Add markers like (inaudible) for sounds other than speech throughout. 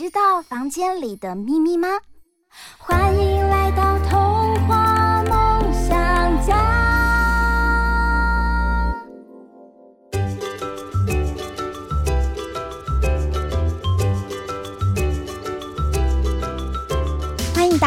知道房间里的秘密吗？欢迎来到童话梦想家。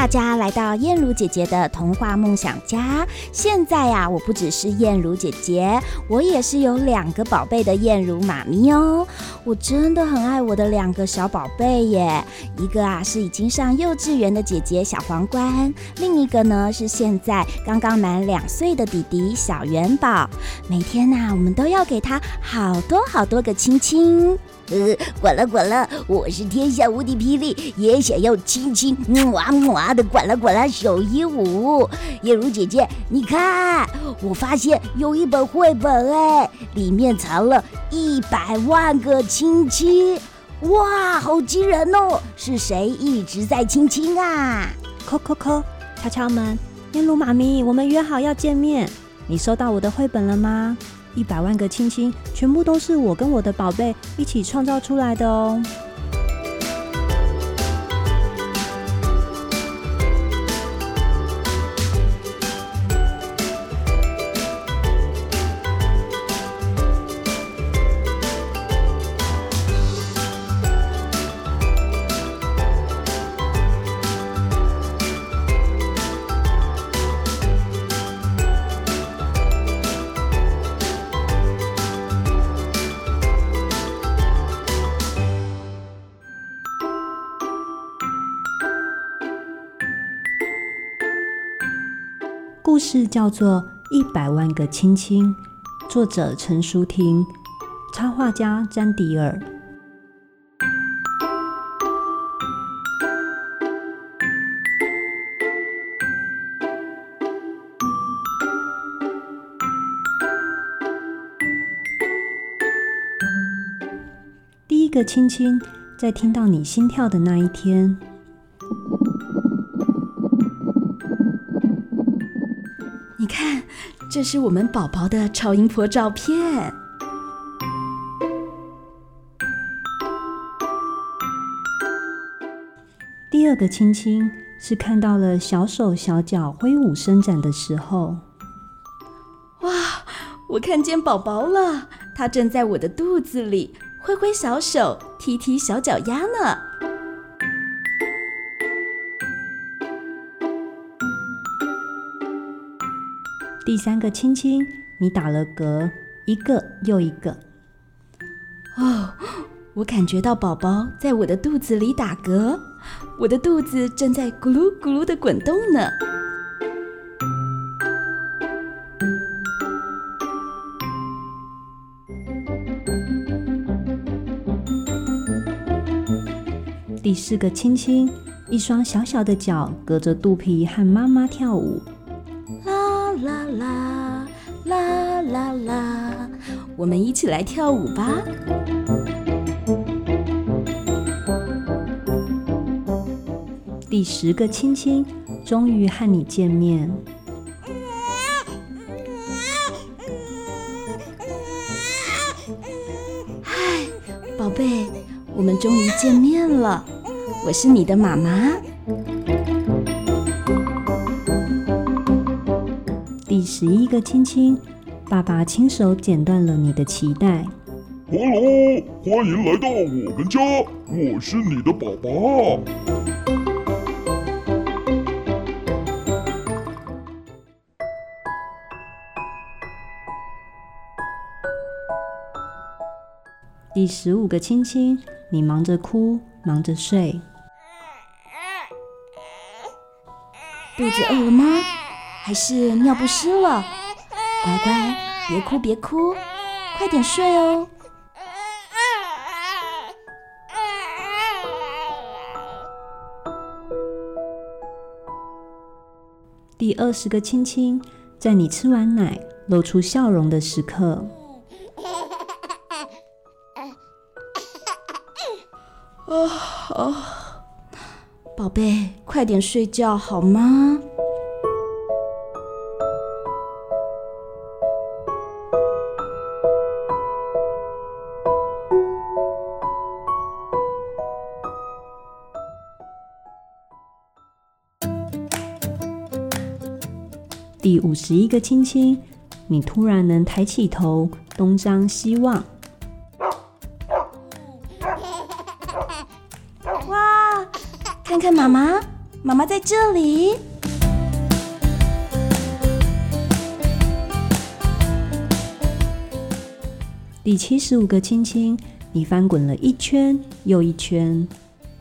大家来到燕如姐姐的童话梦想家。现在呀、我不只是燕如姐姐，我也是有两个宝贝的燕如妈咪哦。我真的很爱我的两个小宝贝耶。一个啊是已经上幼稚园的姐姐小皇冠，另一个呢是现在刚刚满两岁的弟弟小元宝。每天呐、我们都要给他好多好多个亲亲。呃，(laughs) 管了管了，我是天下无敌霹雳，也想要亲亲哇哇的管了管了小鹦鹉。燕如姐姐，你看，我发现有一本绘本哎，里面藏了一百万个亲亲，哇，好惊人哦！是谁一直在亲亲啊？扣扣扣，敲敲门，燕如妈咪，我们约好要见面，你收到我的绘本了吗？一百万个亲亲，全部都是我跟我的宝贝一起创造出来的哦。叫做《一百万个亲亲》，作者陈淑婷，插画家詹迪尔。第一个亲亲，在听到你心跳的那一天。这是我们宝宝的超音波照片。第二个亲亲是看到了小手小脚挥舞伸展的时候。哇，我看见宝宝了，他正在我的肚子里挥挥小手，踢踢小脚丫呢。第三个亲亲，你打了嗝，一个又一个。哦，我感觉到宝宝在我的肚子里打嗝，我的肚子正在咕噜咕噜的滚动呢。第四个亲亲，一双小小的脚隔着肚皮和妈妈跳舞。啦啦啦啦啦！我们一起来跳舞吧。第十个亲亲，终于和你见面。嗨，宝贝，我们终于见面了。我是你的妈妈。十一个亲亲，爸爸亲手剪断了你的脐带。Hello，欢迎来到我们家，我是你的爸爸。第十五个亲亲，你忙着哭，忙着睡。肚子饿了吗？还是尿不湿了？乖乖，别哭别哭，快点睡哦。第二十个亲亲，在你吃完奶露出笑容的时刻。啊啊，宝贝，快点睡觉好吗？五十一个亲亲，你突然能抬起头，东张西望。(laughs) 哇，看看妈妈，妈妈在这里。第七十五个亲亲，你翻滚了一圈又一圈，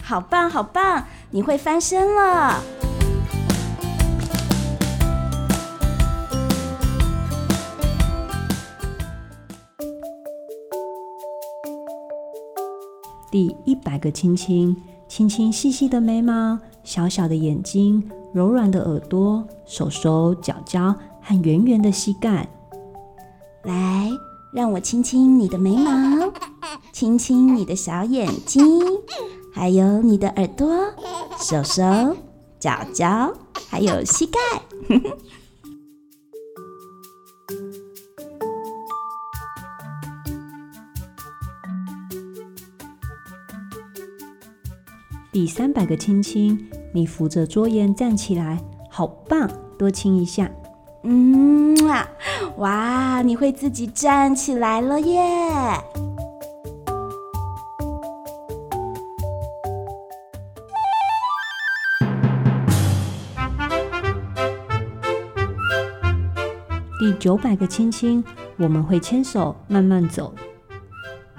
好棒好棒，你会翻身了。第一百个亲亲，亲亲细细的眉毛，小小的眼睛，柔软的耳朵，手手脚脚和圆圆的膝盖。来，让我亲亲你的眉毛，亲亲你的小眼睛，还有你的耳朵、手手脚脚，还有膝盖。第三百个亲亲，你扶着桌沿站起来，好棒！多亲一下。嗯啊，哇，你会自己站起来了耶！第九百个亲亲，我们会牵手慢慢走。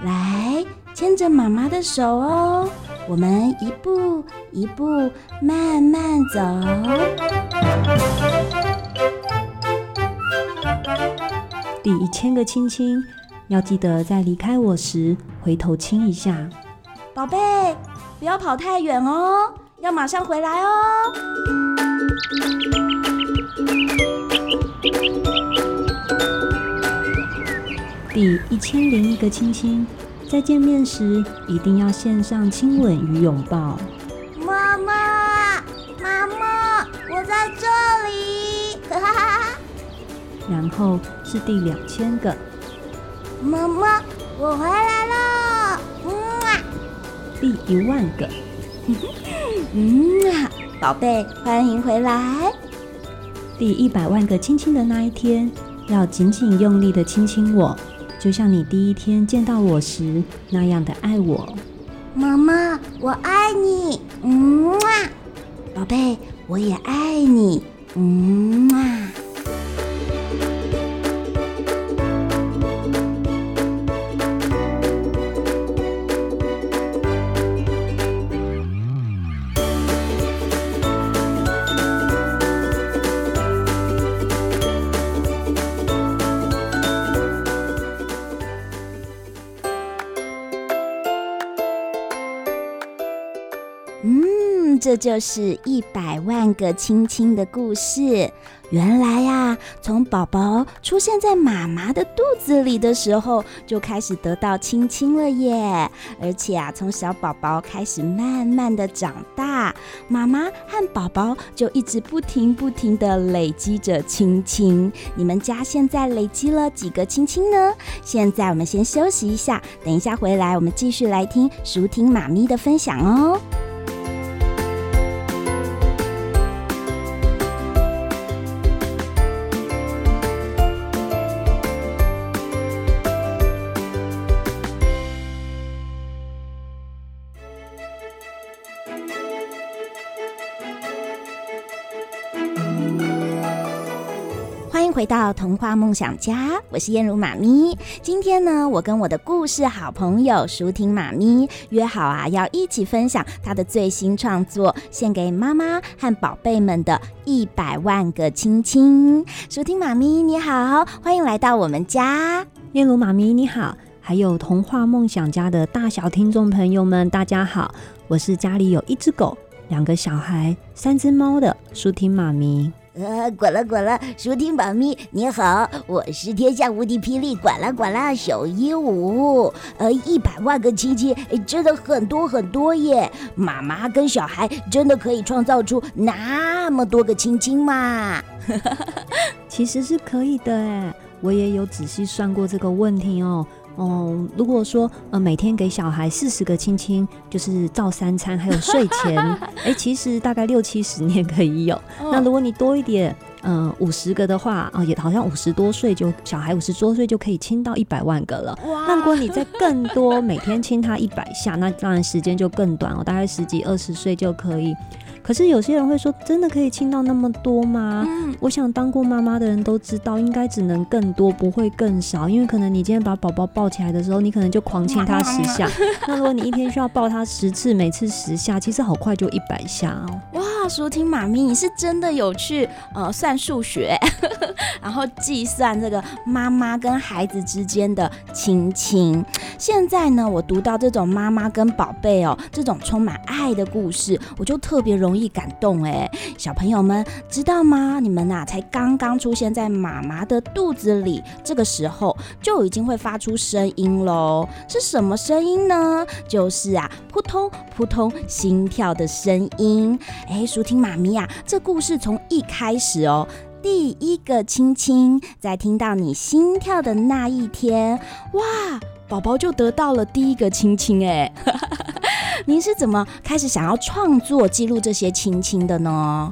来，牵着妈妈的手哦。我们一步一步慢慢走。第一千个亲亲，要记得在离开我时回头亲一下。宝贝，不要跑太远哦，要马上回来哦。第一千零一个亲亲。在见面时，一定要献上亲吻与拥抱。妈妈，妈妈，我在这里。哈哈。然后是第两千个。妈妈，我回来了。嗯啊。第一万个。(laughs) 嗯啊，宝贝，欢迎回来。第一百万个亲亲的那一天，要紧紧用力的亲亲我。就像你第一天见到我时那样的爱我，妈妈，我爱你，嗯啊，宝贝，我也爱你，嗯啊。这就是一百万个亲亲的故事。原来呀，从宝宝出现在妈妈的肚子里的时候，就开始得到亲亲了耶。而且啊，从小宝宝开始慢慢的长大，妈妈和宝宝就一直不停不停的累积着亲亲。你们家现在累积了几个亲亲呢？现在我们先休息一下，等一下回来，我们继续来听淑婷妈咪的分享哦。回到童话梦想家，我是燕如妈咪。今天呢，我跟我的故事好朋友舒婷妈咪约好啊，要一起分享她的最新创作，献给妈妈和宝贝们的一百万个亲亲。舒婷妈咪你好，欢迎来到我们家。燕如妈咪你好，还有童话梦想家的大小听众朋友们，大家好，我是家里有一只狗、两个小孩、三只猫的舒婷妈咪。呃，滚了滚了，舒婷妈咪你好，我是天下无敌霹雳滚啦滚啦小鹦鹉。呃，一百万个亲亲，真的很多很多耶！妈妈跟小孩真的可以创造出那么多个亲亲吗？(laughs) 其实是可以的哎，我也有仔细算过这个问题哦。哦，如果说呃每天给小孩四十个亲亲，就是照三餐还有睡前，(laughs) 哎，其实大概六七十年可以有。哦、那如果你多一点，嗯五十个的话啊、呃，也好像五十多岁就小孩五十多岁就可以亲到一百万个了。哇！那如果你再更多，每天亲他一百下，那当然时间就更短哦，大概十几二十岁就可以。可是有些人会说，真的可以亲到那么多吗？嗯，我想当过妈妈的人都知道，应该只能更多，不会更少。因为可能你今天把宝宝抱起来的时候，你可能就狂亲他十下。(laughs) 那如果你一天需要抱他十次，每次十下，其实好快就一百下哦。哇，舒婷妈咪，你是真的有去呃算数学，(laughs) 然后计算这个妈妈跟孩子之间的亲亲。现在呢，我读到这种妈妈跟宝贝哦，这种充满爱的故事，我就特别容易。容易感动哎，小朋友们知道吗？你们呐、才刚刚出现在妈妈的肚子里，这个时候就已经会发出声音喽。是什么声音呢？就是啊，扑通扑通心跳的声音。哎，舒婷妈咪啊，这故事从一开始哦，第一个亲亲，在听到你心跳的那一天，哇，宝宝就得到了第一个亲亲哎。您是怎么开始想要创作记录这些亲亲的呢？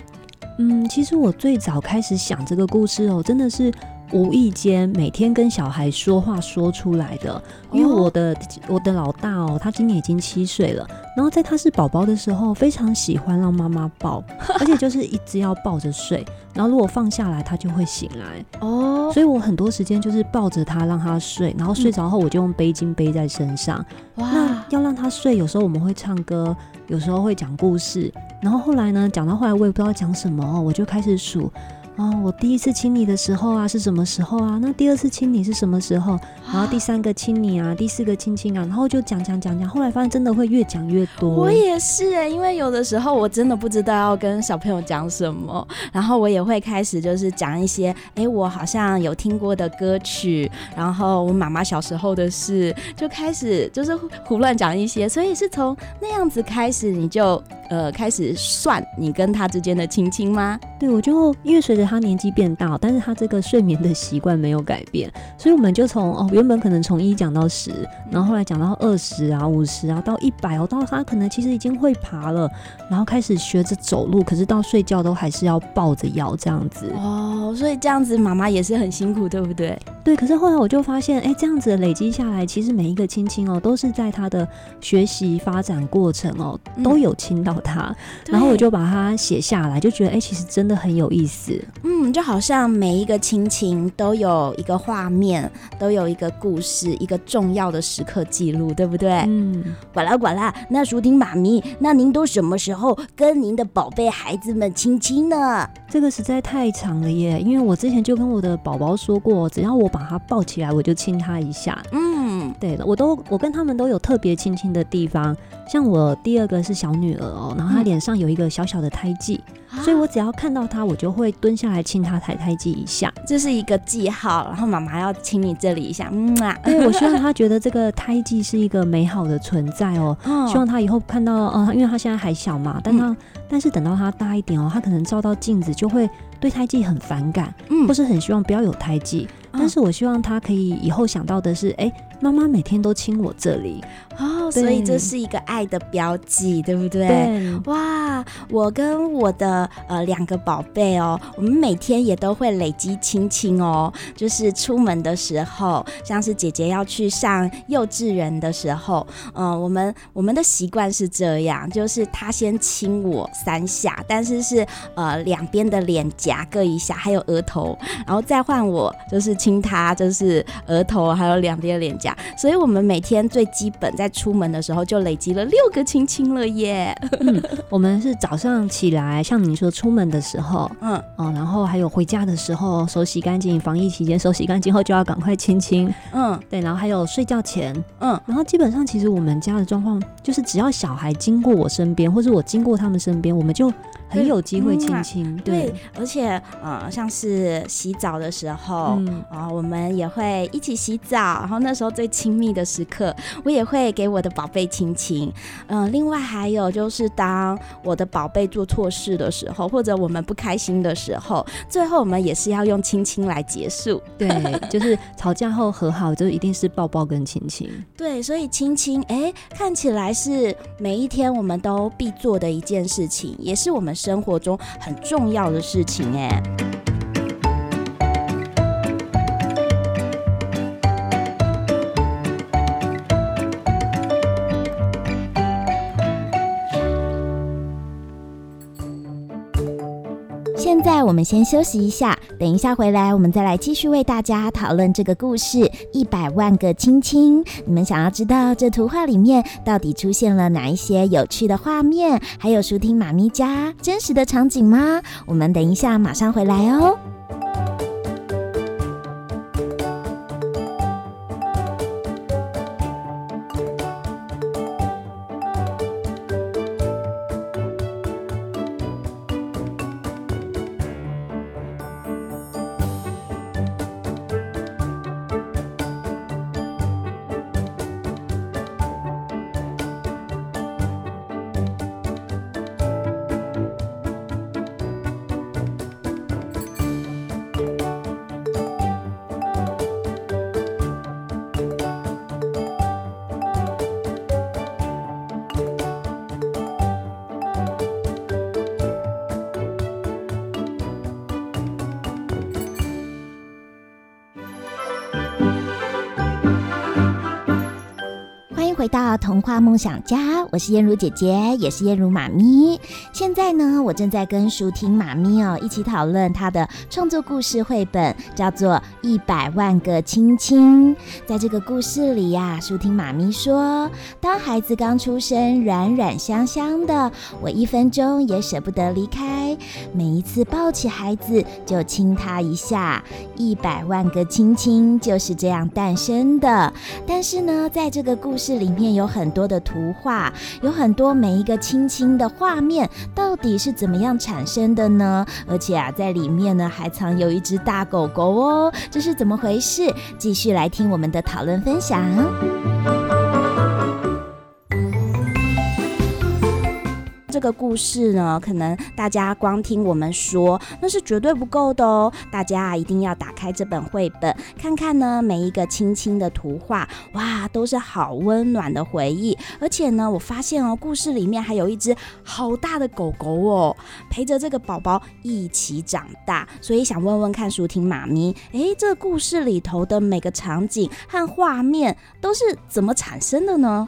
嗯，其实我最早开始想这个故事哦，真的是无意间每天跟小孩说话说出来的。因为我的我的老大哦，他今年已经七岁了。然后在他是宝宝的时候，非常喜欢让妈妈抱，(laughs) 而且就是一直要抱着睡。然后如果放下来，他就会醒来哦。所以我很多时间就是抱着他让他睡，然后睡着后我就用背巾背在身上。哇！那要让他睡，有时候我们会唱歌，有时候会讲故事。然后后来呢，讲到后来我也不知道讲什么哦，我就开始数。哦，我第一次亲你的时候啊，是什么时候啊？那第二次亲你是什么时候？然后第三个亲你啊，第四个亲亲啊，然后就讲讲讲讲，后来发现真的会越讲越多。我也是哎，因为有的时候我真的不知道要跟小朋友讲什么，然后我也会开始就是讲一些，哎，我好像有听过的歌曲，然后我妈妈小时候的事，就开始就是胡乱讲一些，所以是从那样子开始，你就呃开始算你跟他之间的亲亲吗？对，我就因为随着他年纪变大，但是他这个睡眠的习惯没有改变，所以我们就从哦原本可能从一讲到十，然后后来讲到二十啊、五十啊，到一百哦，到他可能其实已经会爬了，然后开始学着走路，可是到睡觉都还是要抱着腰这样子哦，所以这样子妈妈也是很辛苦，对不对？对，可是后来我就发现，哎，这样子累积下来，其实每一个亲亲哦，都是在他的学习发展过程哦，都有亲到他，嗯、然后我就把它写下来，就觉得哎，其实真的很有意思。嗯，就好像每一个亲亲都有一个画面，都有一个故事，一个重要的时刻记录，对不对？嗯，管啦管啦，那舒婷妈咪，那您都什么时候跟您的宝贝孩子们亲亲呢？这个实在太长了耶，因为我之前就跟我的宝宝说过，只要我把他抱起来，我就亲他一下。嗯，对了，我都我跟他们都有特别亲亲的地方，像我第二个是小女儿哦，然后她脸上有一个小小的胎记。所以我只要看到她，我就会蹲下来亲她抬胎记一下，这是一个记号。然后妈妈要亲你这里一下，嗯啊，(laughs) 对，我希望她觉得这个胎记是一个美好的存在哦。哦，(laughs) 希望她以后看到，呃，因为她现在还小嘛，但她、嗯、但是等到她大一点哦，她可能照到镜子就会对胎记很反感，嗯，或是很希望不要有胎记。但是我希望他可以以后想到的是，哎、欸，妈妈每天都亲我这里哦，所以这是一个爱的标记，对不对？对，哇，我跟我的呃两个宝贝哦，我们每天也都会累积亲亲哦，就是出门的时候，像是姐姐要去上幼稚园的时候，嗯、呃，我们我们的习惯是这样，就是他先亲我三下，但是是呃两边的脸颊各一下，还有额头，然后再换我就是亲他，就是额头还有两边脸颊，所以我们每天最基本在出门的时候就累积了六个亲亲了耶。嗯，我们是早上起来，像你说出门的时候，嗯哦，然后还有回家的时候，手洗干净，防疫期间手洗干净后就要赶快亲亲，嗯，对，然后还有睡觉前，嗯，然后基本上其实我们家的状况就是只要小孩经过我身边，或是我经过他们身边，我们就。很有机会亲亲、嗯啊，对，而且呃，像是洗澡的时候，嗯、啊，我们也会一起洗澡，然后那时候最亲密的时刻，我也会给我的宝贝亲亲。嗯、呃，另外还有就是当我的宝贝做错事的时候，或者我们不开心的时候，最后我们也是要用亲亲来结束。对，(laughs) 就是吵架后和好，就一定是抱抱跟亲亲。对，所以亲亲，哎、欸，看起来是每一天我们都必做的一件事情，也是我们。生活中很重要的事情，哎。我们先休息一下，等一下回来，我们再来继续为大家讨论这个故事《一百万个亲亲》。你们想要知道这图画里面到底出现了哪一些有趣的画面，还有舒婷妈咪家真实的场景吗？我们等一下马上回来哦。回到童话梦想家，我是燕如姐姐，也是燕如妈咪。现在呢，我正在跟舒婷妈咪哦一起讨论她的创作故事绘本，叫做《一百万个亲亲》。在这个故事里呀，舒婷妈咪说，当孩子刚出生，软软香香的，我一分钟也舍不得离开。每一次抱起孩子，就亲他一下，一百万个亲亲就是这样诞生的。但是呢，在这个故事里，里里面有很多的图画，有很多每一个亲亲的画面，到底是怎么样产生的呢？而且啊，在里面呢还藏有一只大狗狗哦，这是怎么回事？继续来听我们的讨论分享。个故事呢，可能大家光听我们说，那是绝对不够的哦。大家，一定要打开这本绘本，看看呢每一个亲亲的图画，哇，都是好温暖的回忆。而且呢，我发现哦，故事里面还有一只好大的狗狗哦，陪着这个宝宝一起长大。所以想问问看，舒婷妈咪，诶，这故事里头的每个场景和画面都是怎么产生的呢？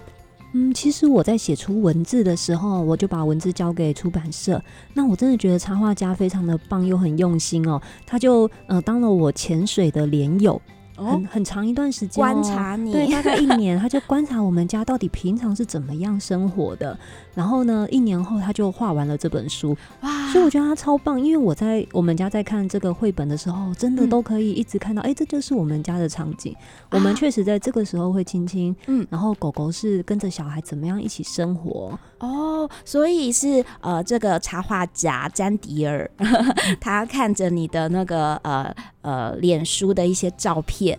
嗯，其实我在写出文字的时候，我就把文字交给出版社。那我真的觉得插画家非常的棒，又很用心哦。他就呃当了我潜水的连友。很很长一段时间、哦、观察你，对，大概一年，他就观察我们家到底平常是怎么样生活的。然后呢，一年后他就画完了这本书，哇！所以我觉得他超棒，因为我在我们家在看这个绘本的时候，真的都可以一直看到，哎、嗯欸，这就是我们家的场景。我们确实在这个时候会亲亲，嗯，然后狗狗是跟着小孩怎么样一起生活。哦，所以是呃，这个插画家詹迪尔，(laughs) 他看着你的那个呃呃脸书的一些照片。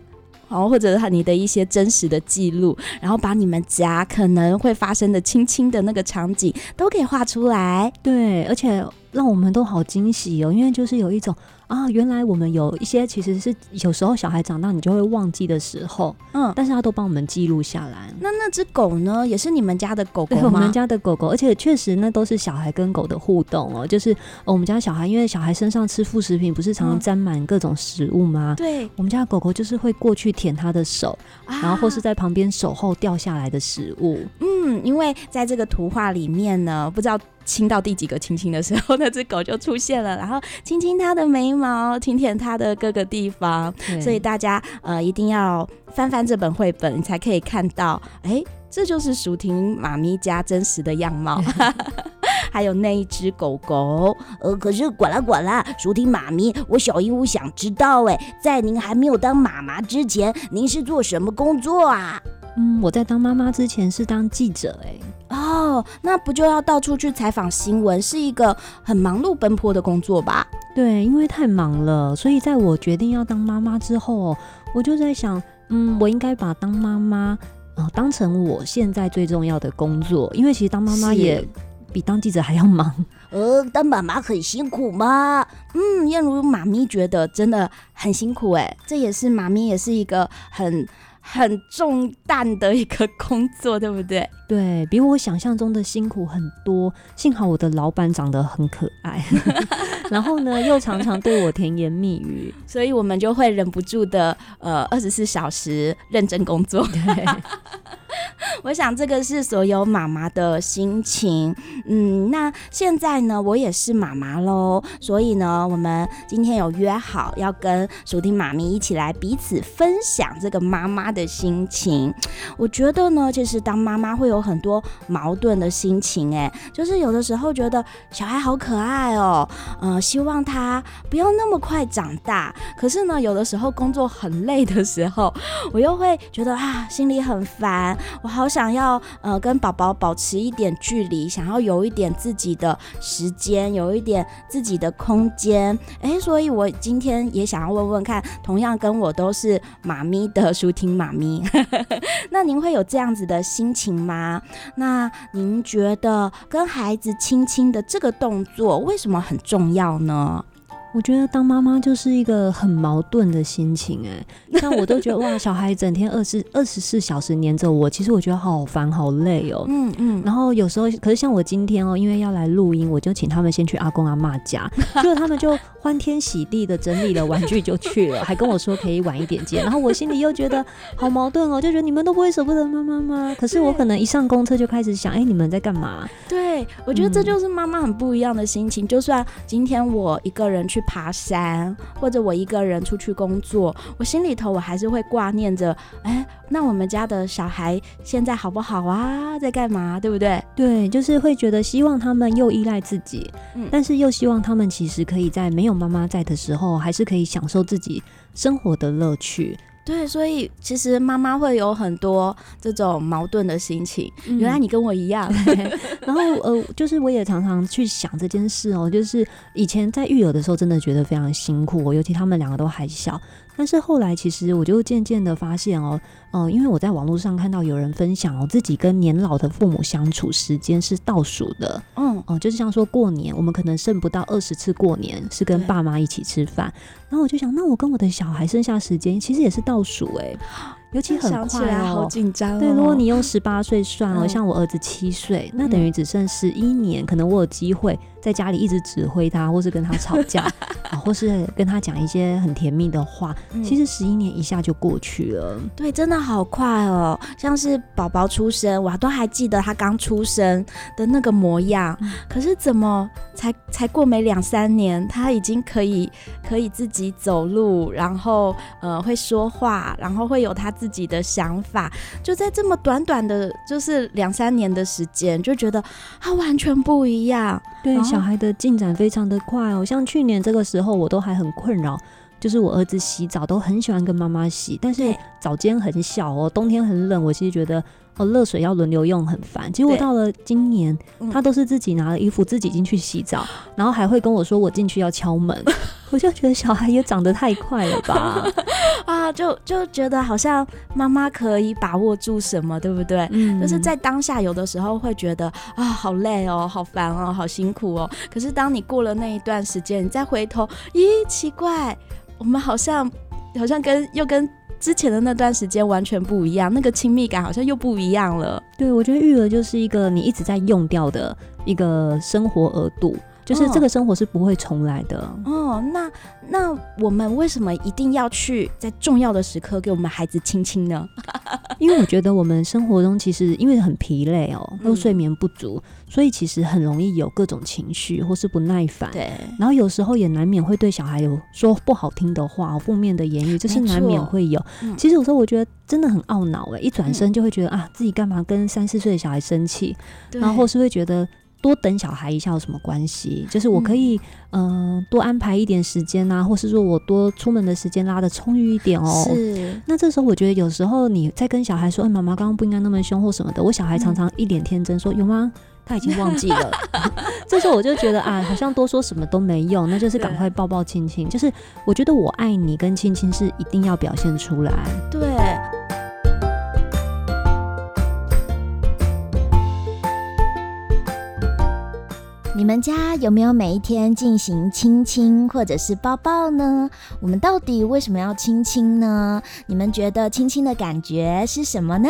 哦，或者是你的一些真实的记录，然后把你们家可能会发生的亲亲的那个场景都给画出来。对，而且让我们都好惊喜哦，因为就是有一种啊，原来我们有一些其实是有时候小孩长大你就会忘记的时候，嗯，但是他都帮我们记录下来。那那只狗呢，也是你们家的狗狗吗？对，我们家的狗狗，而且确实那都是小孩跟狗的互动哦。就是我们家小孩，因为小孩身上吃副食品不是常常沾满各种食物吗？对，我们家的狗狗就是会过去舔他的手，然后或是在旁边守候掉下来的食物。嗯，因为在这个图画里面呢，不知道。亲到第几个亲亲的时候，那只狗就出现了，然后亲亲它的眉毛，舔舔它的各个地方。所以大家呃一定要翻翻这本绘本，你才可以看到，哎、欸，这就是舒婷妈咪家真实的样貌。(laughs) 还有那一只狗狗，呃，可是管啦管啦，舒婷妈咪，我小鹦鹉想知道，哎，在您还没有当妈妈之前，您是做什么工作啊？嗯，我在当妈妈之前是当记者，哎。哦，那不就要到处去采访新闻，是一个很忙碌奔波的工作吧？对，因为太忙了，所以在我决定要当妈妈之后，我就在想，嗯，我应该把当妈妈啊当成我现在最重要的工作，因为其实当妈妈也比当记者还要忙。呃，当妈妈很辛苦吗？嗯，燕如妈咪觉得真的很辛苦，哎，这也是妈咪也是一个很。很重担的一个工作，对不对？对，比我想象中的辛苦很多。幸好我的老板长得很可爱，(laughs) 然后呢，又常常对我甜言蜜语，所以我们就会忍不住的呃，二十四小时认真工作。对。我想这个是所有妈妈的心情，嗯，那现在呢，我也是妈妈喽，所以呢，我们今天有约好要跟淑婷妈咪一起来彼此分享这个妈妈的心情。我觉得呢，其实当妈妈会有很多矛盾的心情，哎，就是有的时候觉得小孩好可爱哦，呃，希望他不要那么快长大，可是呢，有的时候工作很累的时候，我又会觉得啊，心里很烦。我好想要呃跟宝宝保持一点距离，想要有一点自己的时间，有一点自己的空间。哎，所以我今天也想要问问看，同样跟我都是妈咪的淑婷妈咪，(laughs) 那您会有这样子的心情吗？那您觉得跟孩子亲亲的这个动作为什么很重要呢？我觉得当妈妈就是一个很矛盾的心情哎，像我都觉得 (laughs) 哇，小孩整天二十二十四小时黏着我，其实我觉得好烦好累哦。嗯嗯。然后有时候，可是像我今天哦，因为要来录音，我就请他们先去阿公阿嬷家，结果他们就欢天喜地的整理了玩具就去了，还跟我说可以晚一点见。然后我心里又觉得好矛盾哦，就觉得你们都不会舍不得妈妈吗？可是我可能一上公车就开始想，哎，你们在干嘛？对，我觉得这就是妈妈很不一样的心情。就算今天我一个人去。爬山，或者我一个人出去工作，我心里头我还是会挂念着，哎，那我们家的小孩现在好不好啊？在干嘛？(laughs) 对不对？对，就是会觉得希望他们又依赖自己，嗯，但是又希望他们其实可以在没有妈妈在的时候，还是可以享受自己生活的乐趣。对，所以其实妈妈会有很多这种矛盾的心情。嗯、原来你跟我一样。(laughs) 然后呃，就是我也常常去想这件事哦，就是以前在育儿的时候，真的觉得非常辛苦，尤其他们两个都还小。但是后来，其实我就渐渐的发现哦，嗯、呃，因为我在网络上看到有人分享哦，自己跟年老的父母相处时间是倒数的，嗯，哦、呃，就是像说过年，我们可能剩不到二十次过年是跟爸妈一起吃饭，然后我就想，那我跟我的小孩剩下时间其实也是倒数哎。尤其很快哦，好紧张哦。对，如果你用十八岁算哦，像我儿子七岁，那等于只剩十一年，可能我有机会在家里一直指挥他，或是跟他吵架，(laughs) 啊，或是跟他讲一些很甜蜜的话。其实十一年一下就过去了。对，真的好快哦，像是宝宝出生，我都还记得他刚出生的那个模样。可是怎么才才过没两三年，他已经可以可以自己走路，然后呃会说话，然后会有他自自己的想法，就在这么短短的，就是两三年的时间，就觉得他完全不一样。对，小孩的进展非常的快哦。像去年这个时候，我都还很困扰，就是我儿子洗澡都很喜欢跟妈妈洗，但是澡间很小哦，冬天很冷，我其实觉得哦，热水要轮流用很烦。结果到了今年，他都是自己拿了衣服自己进去洗澡，然后还会跟我说我进去要敲门。(laughs) 我就觉得小孩也长得太快了吧？(laughs) 啊，就就觉得好像妈妈可以把握住什么，对不对？嗯，就是在当下有的时候会觉得啊，好累哦，好烦哦，好辛苦哦。可是当你过了那一段时间，你再回头，咦，奇怪，我们好像好像跟又跟之前的那段时间完全不一样，那个亲密感好像又不一样了。对，我觉得育儿就是一个你一直在用掉的一个生活额度。就是这个生活是不会重来的哦。那那我们为什么一定要去在重要的时刻给我们孩子亲亲呢？(laughs) 因为我觉得我们生活中其实因为很疲累哦，又睡眠不足，嗯、所以其实很容易有各种情绪或是不耐烦。对。然后有时候也难免会对小孩有说不好听的话、负面的言语，这是难免会有。嗯、其实有时候我觉得真的很懊恼哎，一转身就会觉得、嗯、啊，自己干嘛跟三四岁的小孩生气？然后或是会觉得。多等小孩一下有什么关系？就是我可以，嗯、呃，多安排一点时间啊，或是说我多出门的时间拉的充裕一点哦。是。那这时候我觉得有时候你在跟小孩说，哎、欸，妈妈刚刚不应该那么凶或什么的，我小孩常常一脸天真说，有吗？他已经忘记了。(laughs) (laughs) 这时候我就觉得啊，好像多说什么都没用，那就是赶快抱抱亲亲。就是我觉得我爱你跟亲亲是一定要表现出来。对。你们家有没有每一天进行亲亲或者是抱抱呢？我们到底为什么要亲亲呢？你们觉得亲亲的感觉是什么呢？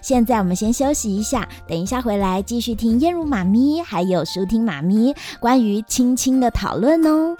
现在我们先休息一下，等一下回来继续听燕如妈咪还有舒听妈咪关于亲亲的讨论哦。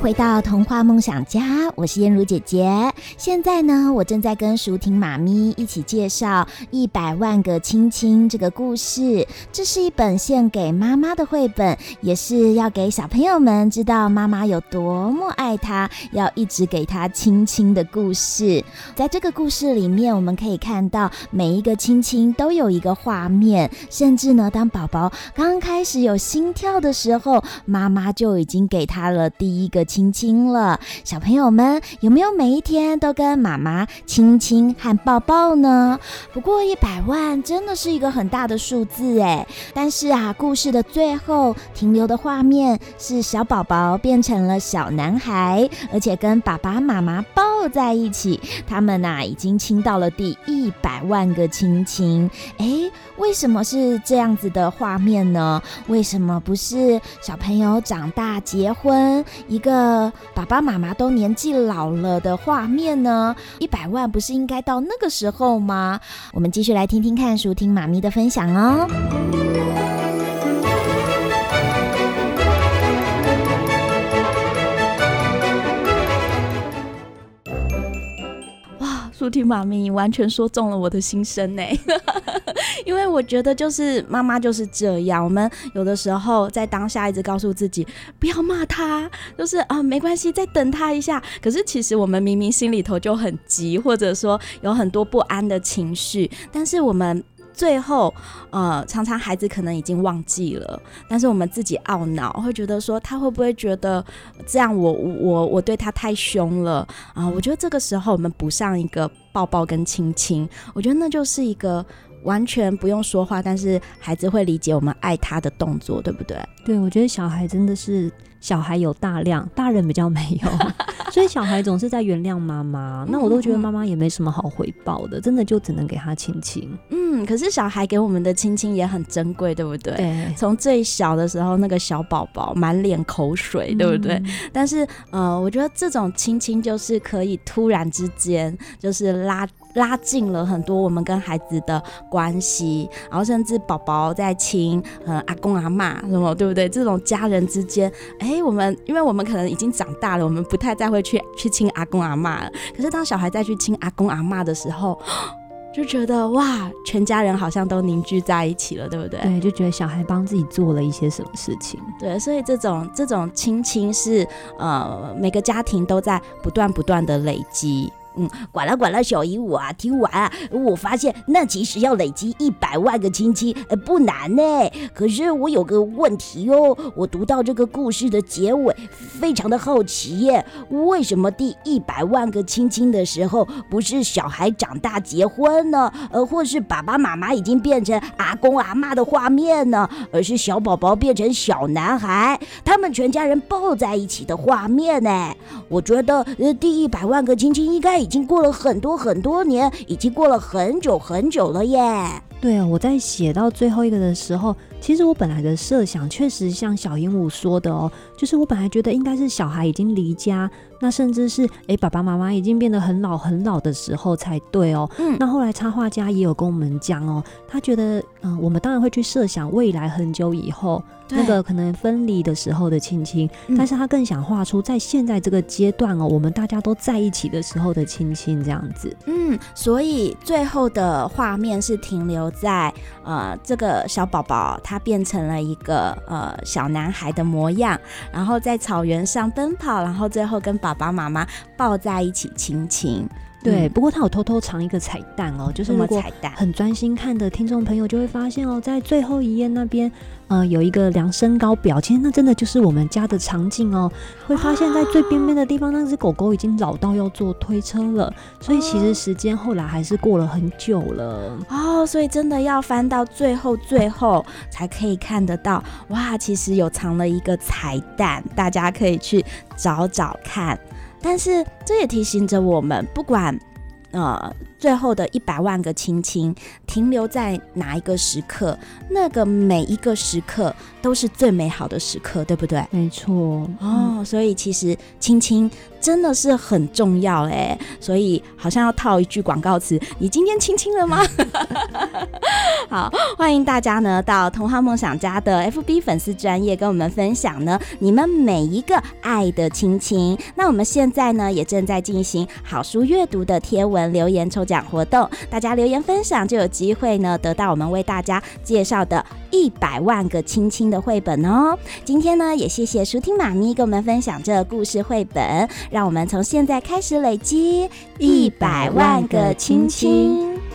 回到童话梦想家，我是燕如姐姐。现在呢，我正在跟淑婷妈咪一起介绍《一百万个亲亲》这个故事。这是一本献给妈妈的绘本，也是要给小朋友们知道妈妈有多么爱他，要一直给他亲亲的故事。在这个故事里面，我们可以看到每一个亲亲都有一个画面，甚至呢，当宝宝刚开始有心跳的时候，妈妈就已经给他了第一个亲。亲了，小朋友们有没有每一天都跟妈妈亲亲和抱抱呢？不过一百万真的是一个很大的数字哎，但是啊，故事的最后停留的画面是小宝宝变成了小男孩，而且跟爸爸妈妈抱在一起，他们呐已经亲到了第一百万个亲亲。哎，为什么是这样子的画面呢？为什么不是小朋友长大结婚一个？爸爸妈妈都年纪老了的画面呢？一百万不是应该到那个时候吗？我们继续来听听看，淑婷妈咪的分享哦。哇，淑婷妈咪完全说中了我的心声呢。(laughs) 因为我觉得就是妈妈就是这样，我们有的时候在当下一直告诉自己不要骂他，就是啊没关系，再等他一下。可是其实我们明明心里头就很急，或者说有很多不安的情绪，但是我们最后呃常常孩子可能已经忘记了，但是我们自己懊恼，会觉得说他会不会觉得这样我我我对他太凶了啊？我觉得这个时候我们补上一个抱抱跟亲亲，我觉得那就是一个。完全不用说话，但是孩子会理解我们爱他的动作，对不对？对，我觉得小孩真的是小孩有大量，大人比较没有，(laughs) 所以小孩总是在原谅妈妈。那我都觉得妈妈也没什么好回报的，真的就只能给他亲亲。嗯，可是小孩给我们的亲亲也很珍贵，对不对？对。从最小的时候，那个小宝宝满脸口水，对不对？嗯、但是呃，我觉得这种亲亲就是可以突然之间就是拉。拉近了很多我们跟孩子的关系，然后甚至宝宝在亲呃阿公阿嬷什么，对不对？这种家人之间，哎，我们因为我们可能已经长大了，我们不太再会去去亲阿公阿嬷了。可是当小孩再去亲阿公阿嬷的时候，(laughs) 就觉得哇，全家人好像都凝聚在一起了，对不对？对，就觉得小孩帮自己做了一些什么事情。对，所以这种这种亲亲是呃每个家庭都在不断不断的累积。嗯，管啦管啦，小姨我啊，听完啊，我发现那其实要累积一百万个亲亲，呃，不难呢。可是我有个问题哦，我读到这个故事的结尾，非常的好奇耶，为什么第一百万个亲亲的时候，不是小孩长大结婚呢？呃，或是爸爸妈妈已经变成阿公阿妈的画面呢？而是小宝宝变成小男孩，他们全家人抱在一起的画面呢？我觉得，呃，第一百万个亲亲应该。已经过了很多很多年，已经过了很久很久了耶。对啊，我在写到最后一个的时候，其实我本来的设想确实像小鹦鹉说的哦，就是我本来觉得应该是小孩已经离家，那甚至是诶爸爸妈妈已经变得很老很老的时候才对哦。嗯，那后来插画家也有跟我们讲哦，他觉得嗯、呃，我们当然会去设想未来很久以后那个可能分离的时候的亲亲，但是他更想画出在现在这个阶段哦，我们大家都在一起的时候的亲亲这样子。嗯，所以最后的画面是停留。在呃，这个小宝宝他变成了一个呃小男孩的模样，然后在草原上奔跑，然后最后跟爸爸妈妈抱在一起亲亲。对，不过他有偷偷藏一个彩蛋哦，就是如果很专心看的听众朋友就会发现哦，在最后一页那边，呃，有一个量身高表，其实那真的就是我们家的场景哦。会发现在最边边的地方，那只狗狗已经老到要坐推车了，所以其实时间后来还是过了很久了哦。所以真的要翻到最后最后才可以看得到，哇，其实有藏了一个彩蛋，大家可以去找找看。但是这也提醒着我们，不管呃最后的一百万个亲亲停留在哪一个时刻，那个每一个时刻都是最美好的时刻，对不对？没错哦，所以其实亲亲真的是很重要哎，所以好像要套一句广告词：你今天亲亲了吗？(laughs) 好，欢迎大家呢到童话梦想家的 FB 粉丝专业跟我们分享呢你们每一个爱的亲亲。那我们现在呢也正在进行好书阅读的贴文留言抽讲活动，大家留言分享就有机会呢得到我们为大家介绍的一百万个亲亲的绘本哦。今天呢也谢谢舒婷妈咪跟我们分享这故事绘本。让我们从现在开始累积一百万个亲亲。